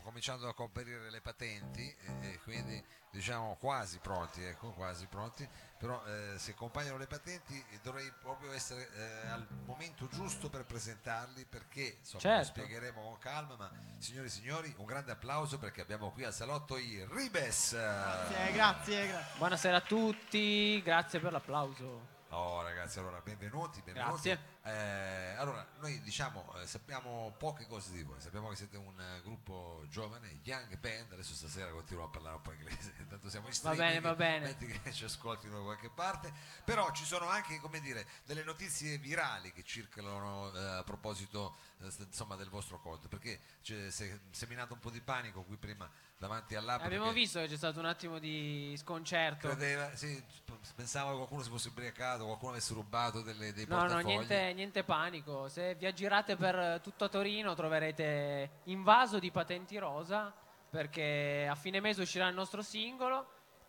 cominciando a comparire le patenti e, quindi diciamo quasi pronti, ecco, quasi pronti, però eh, se compaiono le patenti dovrei proprio essere eh, al momento giusto per presentarli perché insomma, lo Certo. spiegheremo con calma, ma signori e signori un grande applauso perché abbiamo qui al salotto i Ribes. Grazie, grazie, grazie. Buonasera a tutti, grazie per l'applauso. Oh ragazzi, allora benvenuti, benvenuti. Grazie. Eh, allora, noi diciamo, eh, sappiamo poche cose di voi, sappiamo che siete un eh, gruppo giovane, young band, adesso stasera continuo a parlare un po' inglese, tanto siamo in Va bene, va bene. metti che ci ascoltino da qualche parte, però ci sono anche, come dire, delle notizie virali che circolano eh, a proposito insomma, del vostro conto, perché c'è, si è seminato un po' di panico qui prima davanti all'app. Abbiamo visto che c'è stato un attimo di sconcerto. Credeva, sì, pensavo che qualcuno si fosse ubriacato, qualcuno avesse rubato delle, dei No, no, portafogli. niente, niente panico. Se vi aggirate per tutto Torino troverete invaso di patenti rosa perché a fine mese uscirà il nostro singolo,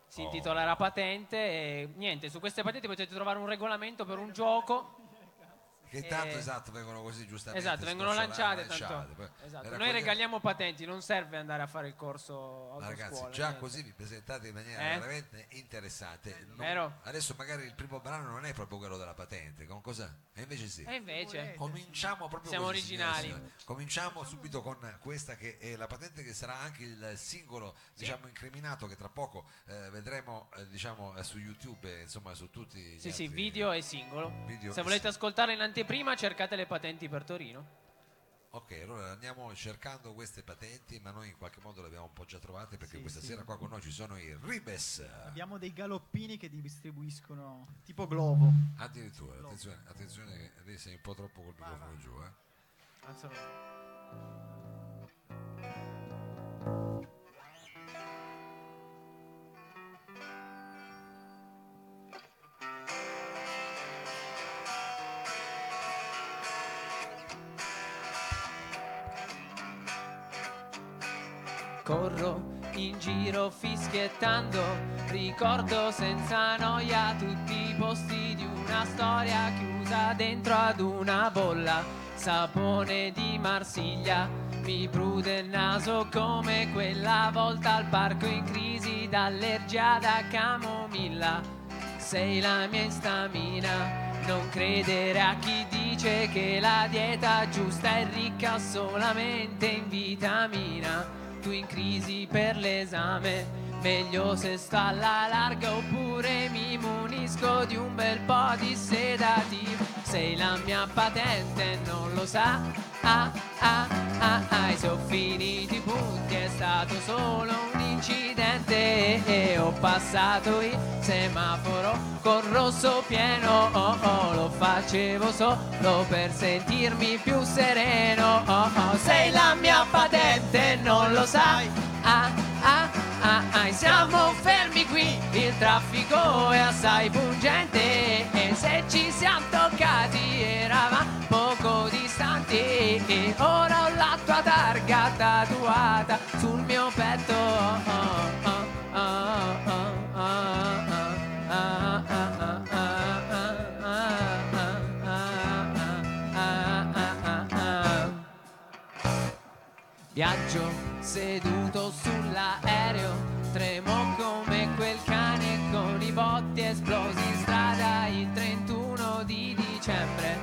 si Oh. intitolerà Patente e niente, su queste patenti potete trovare un regolamento per un gioco. Che tanto Eh, esatto vengono così giustamente. Esatto, vengono scorsolate, lanciate. Tanto, poi esatto. Noi regaliamo patenti, non serve andare a fare il corso Ma ragazzi, già niente. così vi presentate in maniera Eh? veramente interessante. Non- Vero? Adesso magari il primo brano non è proprio quello della patente, con cosa? E invece sì. E invece, Cominciamo proprio Siamo così, originali. signori. Cominciamo subito con questa che è la patente che sarà anche il singolo diciamo incriminato che tra poco eh, vedremo eh, diciamo eh, su YouTube insomma su tutti gli sì, sì, altri- video e singolo. Video Se volete singolo. ascoltare in anteprima, cercate le patenti per Torino. Ok, allora andiamo cercando queste patenti, ma noi in qualche modo le abbiamo un po' già trovate perché Sì, questa sì. sera qua con noi ci sono i Ribes. Abbiamo dei galoppini che distribuiscono tipo globo. Addirittura, attenzione, attenzione che lei sei un po' troppo col microfono giù, eh. Alzo Corro in giro fischiettando, ricordo senza noia tutti i posti di una storia chiusa dentro ad una bolla. Sapone di Marsiglia, mi prude il naso come quella volta al parco in crisi d'allergia da camomilla. Sei la mia istamina, non credere a chi dice che la dieta giusta è ricca solamente in vitamina. Tu in crisi per l'esame, meglio se sto alla larga oppure mi munisco di un bel po' di sedativo. Sei la mia patente, non lo sa. Ah, ah, ah, ah, e se ho finito i punti è stato solo un incidente e ho passato il semaforo col rosso pieno, oh, oh, lo facevo solo per sentirmi più sereno, oh, oh, sei la mia patente, non lo sai, ah, ah, ah, ah, siamo fermi qui, il traffico è assai pungente e se ci siamo toccati eravamo poco distanti. E ora ho la tua targa tatuata sul mio petto, oh, oh, oh, oh, Viaggio seduto sull'aereo, tremo come quel cane con i botti esplosi in strada il 31 di dicembre.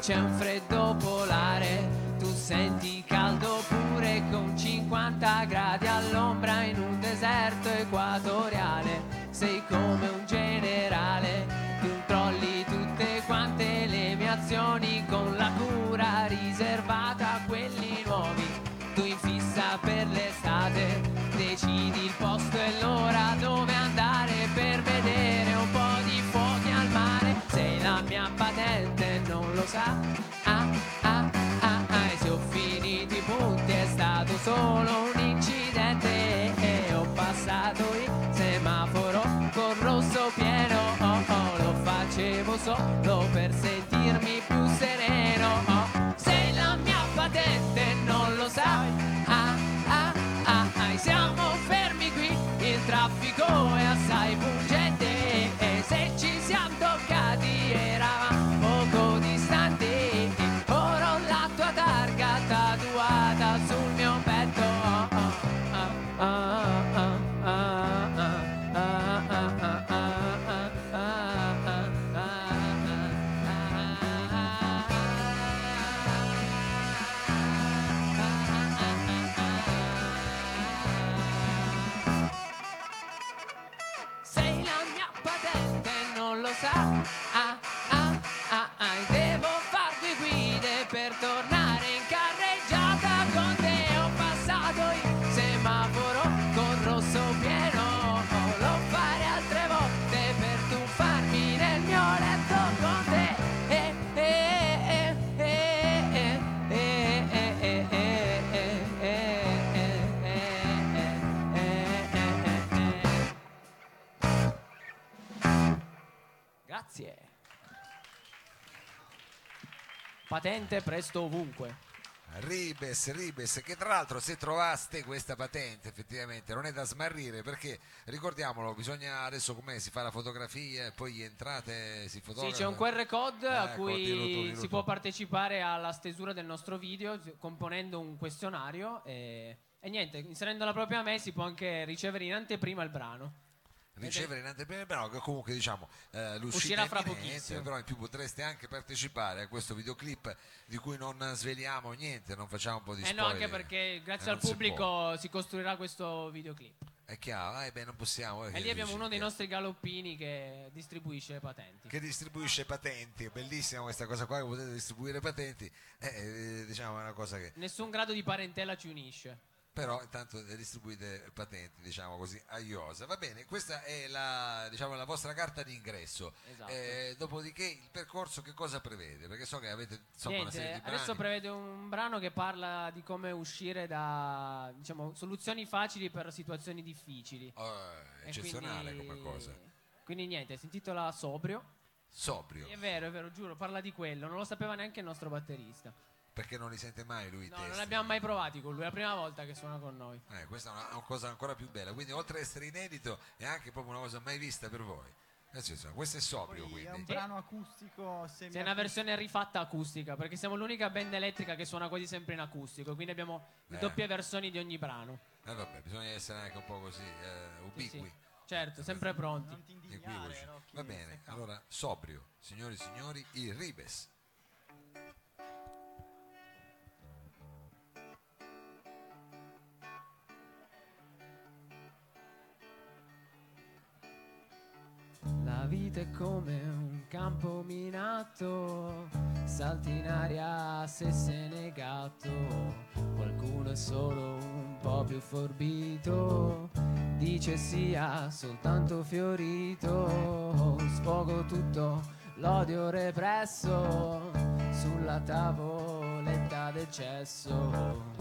C'è un freddo polare, tu senti caldo pure con 50 gradi all'ombra in un decidi il posto e l'ora dove andare per vedere un po' di fuochi al mare. Sei la mia patente non lo sa. Ah ah ah ah e se ho finito i punti è stato solo un incidente. E ho passato il semaforo col rosso pieno. Oh oh lo facevo solo Patente presto ovunque. Ribes, Ribes, che tra l'altro se trovaste questa patente effettivamente non è da smarrire perché ricordiamolo, bisogna adesso come si fa la fotografia e poi entrate, si Sì, fotografa. c'è un QR code a Ecco, cui dillo tu, dillo si tu. può partecipare alla stesura del nostro video componendo un questionario e, e niente, inserendo la propria mail si può anche ricevere in anteprima il brano. Ricevere in anteprima che comunque diciamo eh, l'uscita Uscirà fra pochissimo. però in più potreste anche partecipare a questo videoclip di cui non sveliamo niente non facciamo un po' di Eh no, anche perché grazie Eh, al non si pubblico si, costruirà questo videoclip. è chiaro eh, beh, non possiamo eh, E lì abbiamo uno dei nostri galoppini che distribuisce le patenti. che distribuisce patenti è bellissima questa cosa qua che potete distribuire patenti eh, eh, diciamo è una cosa che Nessun grado di parentela ci unisce. Però intanto distribuite patenti diciamo così a iosa va bene questa è la, diciamo, la vostra carta d'ingresso Esatto. Eh, dopodiché il percorso che cosa prevede perché so che avete insomma una serie Niente, di brani adesso prevede un brano che parla di come uscire da diciamo, soluzioni facili per situazioni difficili. Oh, eccezionale quindi- come cosa Quindi niente, si intitola Sobrio. sobrio È vero, è vero, giuro, parla di quello. Non lo sapeva neanche il nostro batterista. Perché non li sente mai lui i No, non abbiamo mai provati con lui, è la prima volta che suona con noi. Eh, questa è una, una cosa ancora più bella quindi oltre ad essere inedito è anche proprio una cosa mai vista per voi senso, questo è sobrio Poi è un quindi brano acustico semi C'è una versione rifatta acustica, perché siamo l'unica band elettrica che suona quasi sempre in acustico, quindi abbiamo le Eh. doppie versioni di ogni brano. Eh, vabbè bisogna essere anche un po' così eh, Sì, ubiqui sì. Certo, sempre pronti. Non ti va bene allora sobrio signori e signori il Ribes È come un campo minato, salti in aria se sei negato. Qualcuno è solo un po' più forbito, dice sia soltanto fiorito. Sfogo tutto l'odio represso sulla tavoletta del cesso.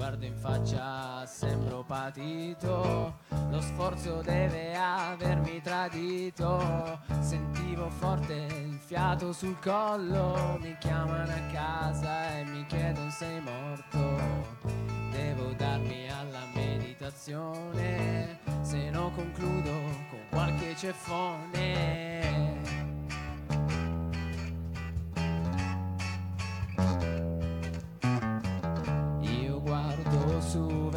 Guardo in faccia, sembro patito. Lo sforzo deve avermi tradito. Sentivo forte il fiato sul collo. Mi chiamano a casa e mi chiedono sei morto. Devo darmi alla meditazione. Se no concludo con qualche ceffone.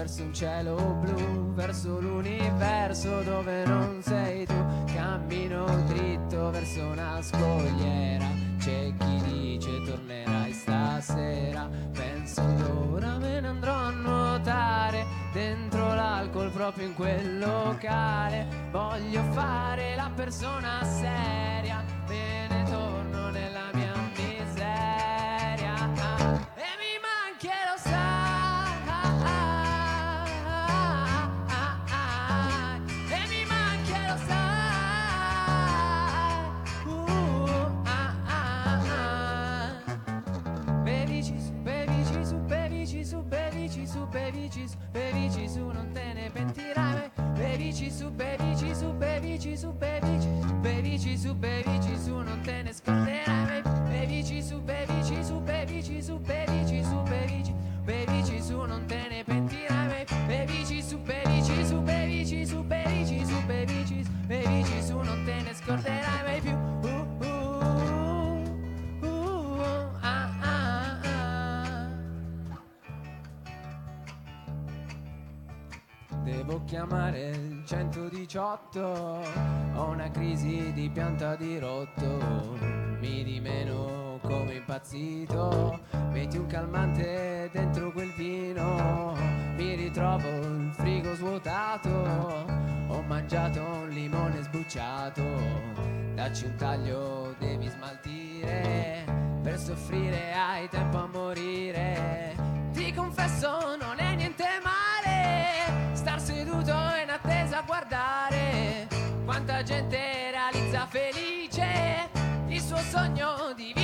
Verso un cielo blu, verso l'universo dove non sei tu. Cammino dritto verso una scogliera. C'è chi dice tornerai stasera. Penso allora me ne andrò a nuotare dentro l'alcol proprio in quel locale. Voglio fare la persona seria. Bevici su, su, non te ne pentirai mai. Bevici su, bevici su, bevici su, bevici, bevici su, bevici su, non te ne scorderai mai. Bevici su, bevici su, bevici su, bevici su, bevici, bevici su, non te ne pentirai mai. Bevici su, bevici su, bevici su, bevici su, bevici, bevici su, non te ne scorderai mai più. Chiamare il 118, ho una crisi di pianta di rotto, mi dimeno come impazzito, metti un calmante dentro quel vino, mi ritrovo il frigo svuotato, ho mangiato un limone sbucciato, dacci un taglio, devi smaltire, per soffrire hai tempo a morire, ti confesso non è niente male, seduto in attesa a guardare, quanta gente realizza felice il suo sogno di vita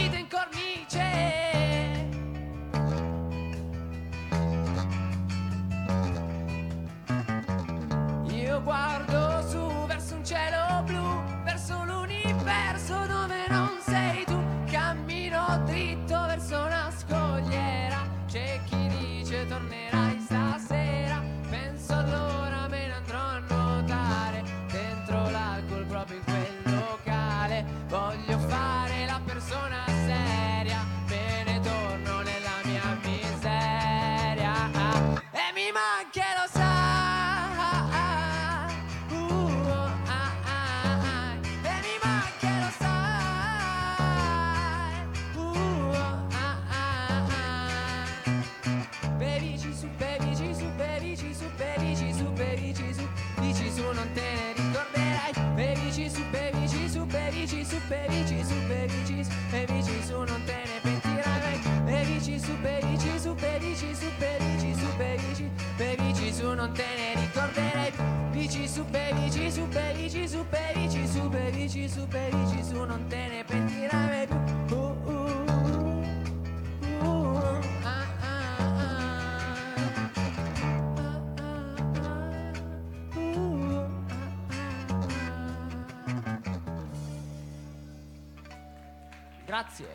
Grazie.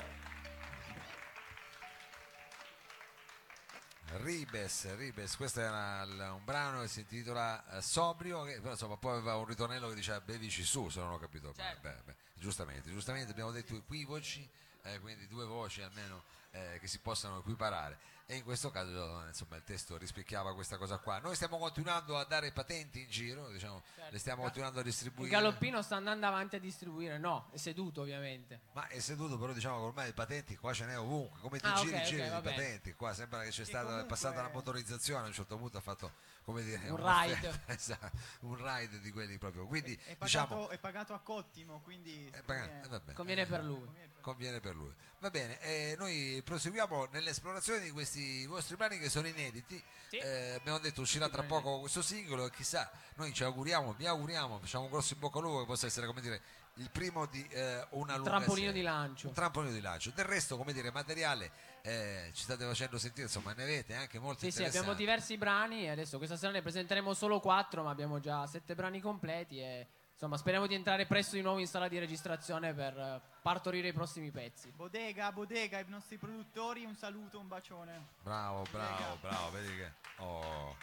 Ribes, Ribes, questo era un brano che si intitola eh, Sobrio, che però insomma poi aveva un ritornello che diceva bevici su, se non ho capito. Certo. Beh, beh, giustamente, giustamente abbiamo detto equivoci, eh, quindi due voci almeno eh, che si possano equiparare. E in questo caso insomma il testo rispecchiava questa cosa qua. Noi stiamo continuando a dare patenti in giro, diciamo, le stiamo continuando a Il distribuire. galoppino sta andando avanti a distribuire, no, è seduto ovviamente. Ma è seduto, però diciamo che ormai i patenti qua ce n'è ovunque, come ti Ah, giri, ok, giri ok, di patenti, qua sembra che c'è stata comunque- passata la motorizzazione, a un certo punto ha fatto come dire Un ride. esatto, un ride di quelli proprio. Quindi È pagato, diciamo è pagato a cottimo, quindi è pagato- conviene. eh, vabbè, Conviene per lui. Conviene per- conviene per lui. Va bene, eh, noi proseguiamo nell'esplorazione di questi vostri brani che sono inediti. Sì. Eh, abbiamo detto uscirà tra poco questo singolo e chissà, noi ci auguriamo, vi auguriamo, facciamo un grosso in bocca al lupo che possa essere come dire il primo di eh, una lunga Trampolino serie. di lancio. Un trampolino di lancio. Del resto, come dire, materiale eh, ci state facendo sentire, insomma, ne avete anche molto Sì, sì, interessanti. abbiamo diversi brani e adesso questa sera ne presenteremo solo quattro, ma abbiamo già sette brani completi e insomma speriamo di entrare presto di nuovo in sala di registrazione per eh, partorire i prossimi pezzi. Bodega, bodega, i nostri produttori, un saluto, un bacione. Bravo, bravo, Lega. bravo, vedi che... oh.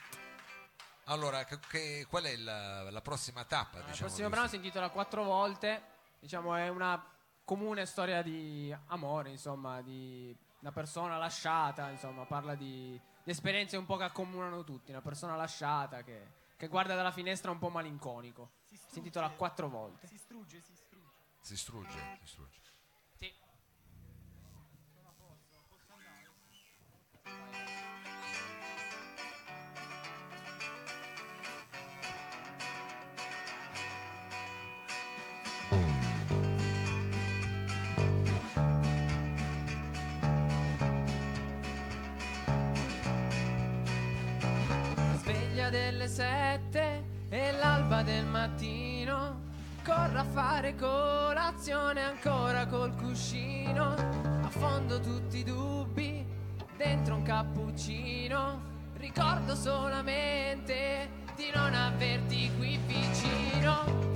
Allora, che- che- qual è la, la prossima tappa? Il diciamo, prossimo di brano si intitola Quattro volte, diciamo è una comune storia di amore, insomma, di una persona lasciata, insomma, parla di, di esperienze un po' che accomunano tutti, una persona lasciata che, che guarda dalla finestra un po' malinconico. Si, Si intitola strugge, Quattro volte. Si strugge, si strugge. Si strugge, si strugge. Delle sette e l'alba del mattino. Corro a fare colazione ancora col cuscino. Affondo tutti i dubbi dentro un cappuccino. Ricordo solamente di non averti qui vicino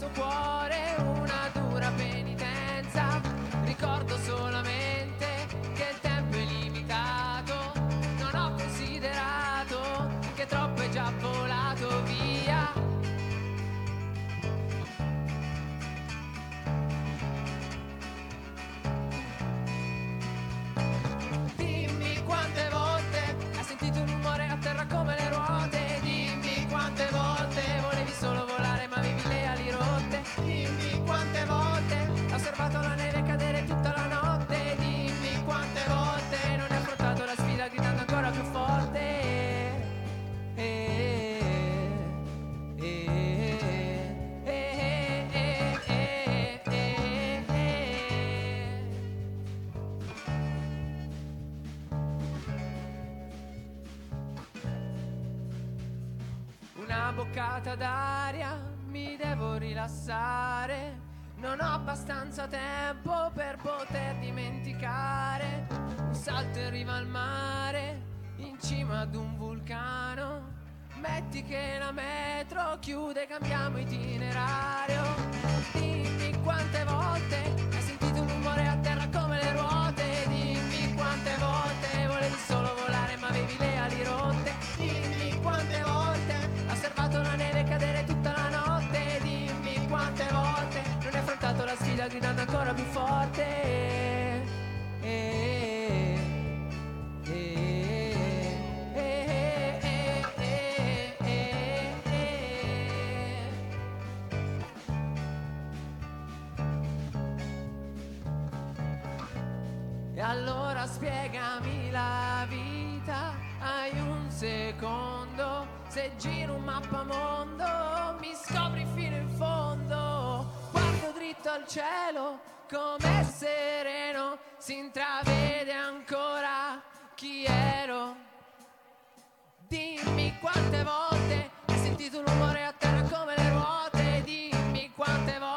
infligge a questo rilassare. Non ho abbastanza tempo per poter dimenticare. Un salto in riva al mare, in cima ad un vulcano. Metti che la metro chiude, cambiamo itinerario. Dimmi quante volte musica gridando ancora più forte. E allora spiegami la vita, hai un secondo, se giro un mappamondo mi scopri Dritto al cielo, com'è sereno, si intravede ancora chi ero. Dimmi quante volte hai sentito un rumore a terra come le ruote. Dimmi quante volte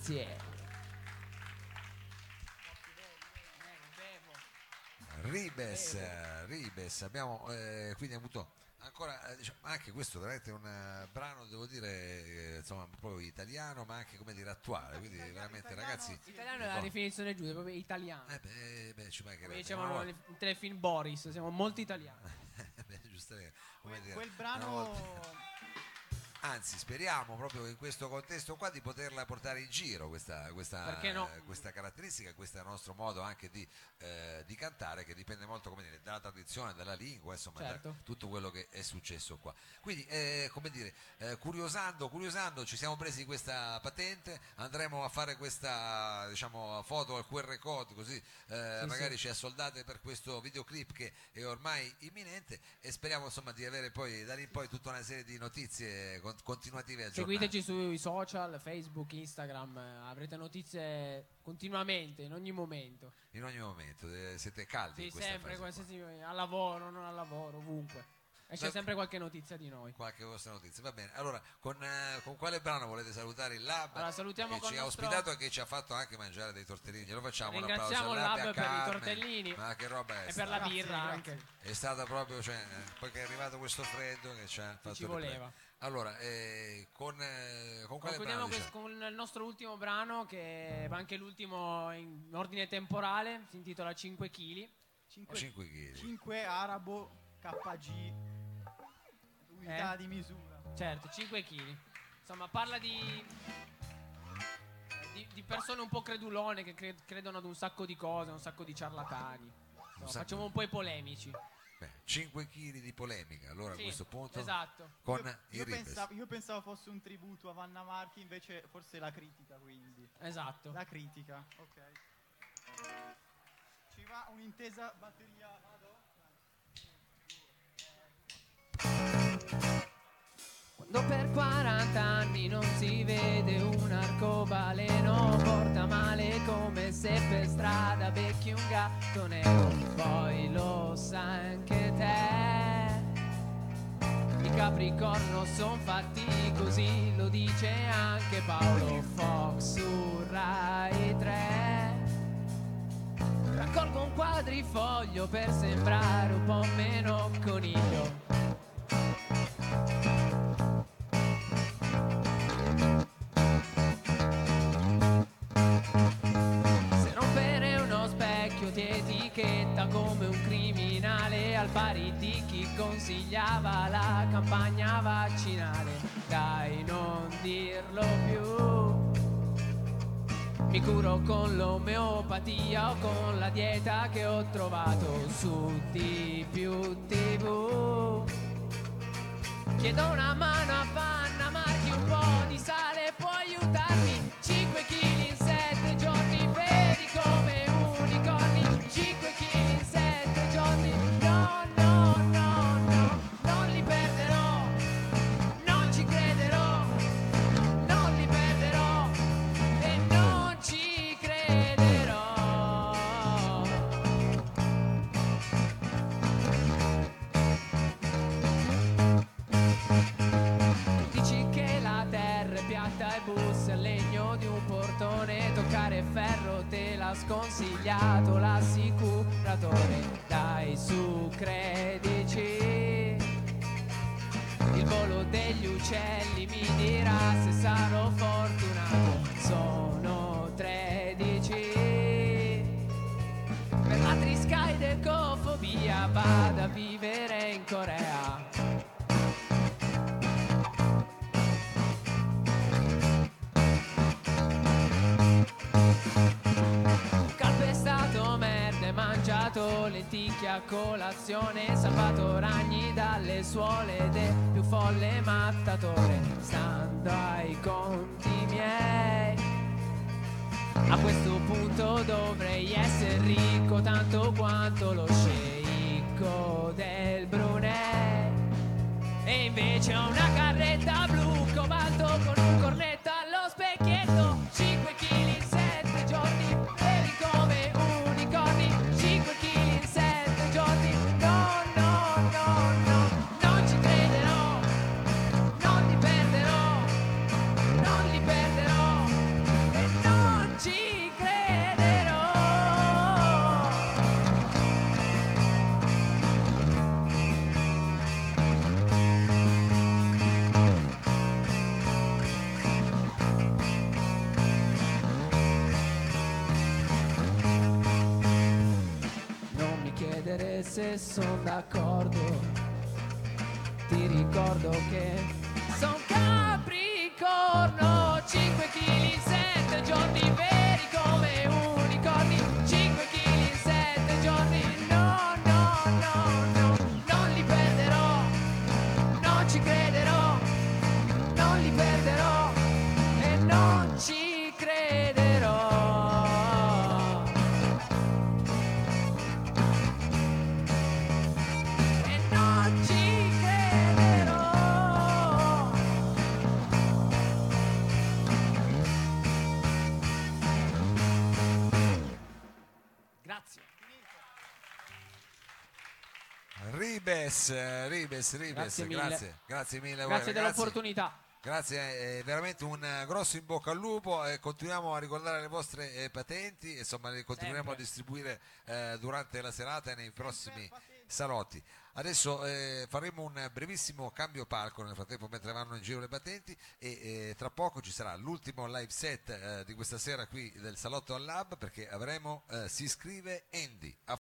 Grazie. Ribes, Ribes, abbiamo eh, quindi avuto ancora, eh, diciamo, anche questo veramente un eh, brano, devo dire, eh, insomma, proprio italiano, ma anche come dire attuale, quindi veramente ragazzi... Italiano è la definizione giusta, è proprio italiano. Eh beh, beh, ci Come mancherebbe. dicevano no? nel telefilm Boris, siamo molto italiani. Beh, giustamente, come dire, Quel una volta- brano Anzi, speriamo proprio in questo contesto qua di poterla portare in giro questa, questa, no? eh, questa caratteristica, questo nostro modo anche di, eh, di cantare che dipende molto come dire, dalla tradizione, dalla lingua, insomma, Certo. da tutto quello che è successo qua. Quindi, eh, come dire, eh, curiosando, curiosando, ci siamo presi questa patente, andremo a fare questa diciamo, foto al QR code, così eh, Sì, magari sì. ci assoldate per questo videoclip che è ormai imminente e speriamo insomma di avere poi da lì in poi tutta una serie di notizie con- continuative aggiornate. Seguiteci sui social, Facebook, Instagram, avrete notizie continuamente, in ogni momento. in ogni momento, eh, siete caldi Sì, in questa sempre, qualsiasi, al lavoro, non al lavoro, ovunque. E c'è sempre qualche notizia di noi. Qualche vostra notizia, va bene. Allora, con, eh, con quale brano volete salutare il Lab? Allora, salutiamo che con ci ha nostro- ospitato e che ci ha fatto anche mangiare dei tortellini. Glielo facciamo un applauso Ringraziamo al il Lab, Lab e a per i Carmen. tortellini. Ma che roba è E per stata? la Grazie, birra grazie. anche. È stata proprio, cioè, eh, poi che è arrivato questo freddo che ci ha fatto ci riprendere. Allora, eh, con, eh, con quale Concludiamo brano diciamo? con il nostro ultimo brano, che è anche l'ultimo in ordine temporale, si intitola 5 kg. 5, 5 kg. 5 arabo KG unità Eh? di misura. Certo, 5 kg. Insomma, parla di, di, di persone un po' credulone che cre- credono ad un sacco di cose, un sacco di ciarlatani. Insomma, sacco facciamo di- un po' i polemici. Beh, 5 kg di polemica. Allora, Sì, a questo punto, Esatto. con io, io pensavo, io pensavo fosse un tributo a Vanna Marchi, invece forse la critica, quindi. Esatto. La critica, ok. Ci va un'intesa batteria. Vado? 40 anni non si vede un arcobaleno Porta male come se per strada becchi un gatto nero. Poi lo sai anche te I capricorno son fatti così Lo dice anche Paolo Fox su Rai 3 Raccolgo un quadrifoglio per sembrare un po' meno coniglio ti etichetta come un criminale al pari di chi consigliava la campagna vaccinale. Dai, non dirlo più. Mi curo con l'omeopatia o con la dieta che ho trovato su T più TV. Chiedo una mano a Vanna, marchi un po' di sale, puoi aiutarmi? Sconsigliato l'assicuratore. Dai su credici. Il volo degli uccelli mi dirà se sarò fortunato mangiato lenticchie a colazione, salvato ragni dalle suole del più folle mattatore, stando ai conti miei. A questo punto dovrei essere ricco tanto quanto lo sceicco del Brunei. E invece ho una carretta blu cobalto con un cornetto sono d'accordo, ti ricordo che son capricorno, 5 kg in 7 giorni veri Ribes, eh, Ribes, Ribes, Grazie mille. grazie, mille voi Grazie ragazzi. dell'opportunità. Grazie, è veramente un eh, grosso in bocca al lupo e continuiamo a ricordare le vostre eh, patenti, insomma le continueremo Sempre. a distribuire eh, durante la serata e nei prossimi salotti. Adesso eh, faremo un brevissimo cambio palco nel frattempo mentre vanno in giro le patenti e eh, tra poco ci sarà l'ultimo live set eh, di questa sera qui del salotto al lab perché avremo, eh, si iscrive Andy. A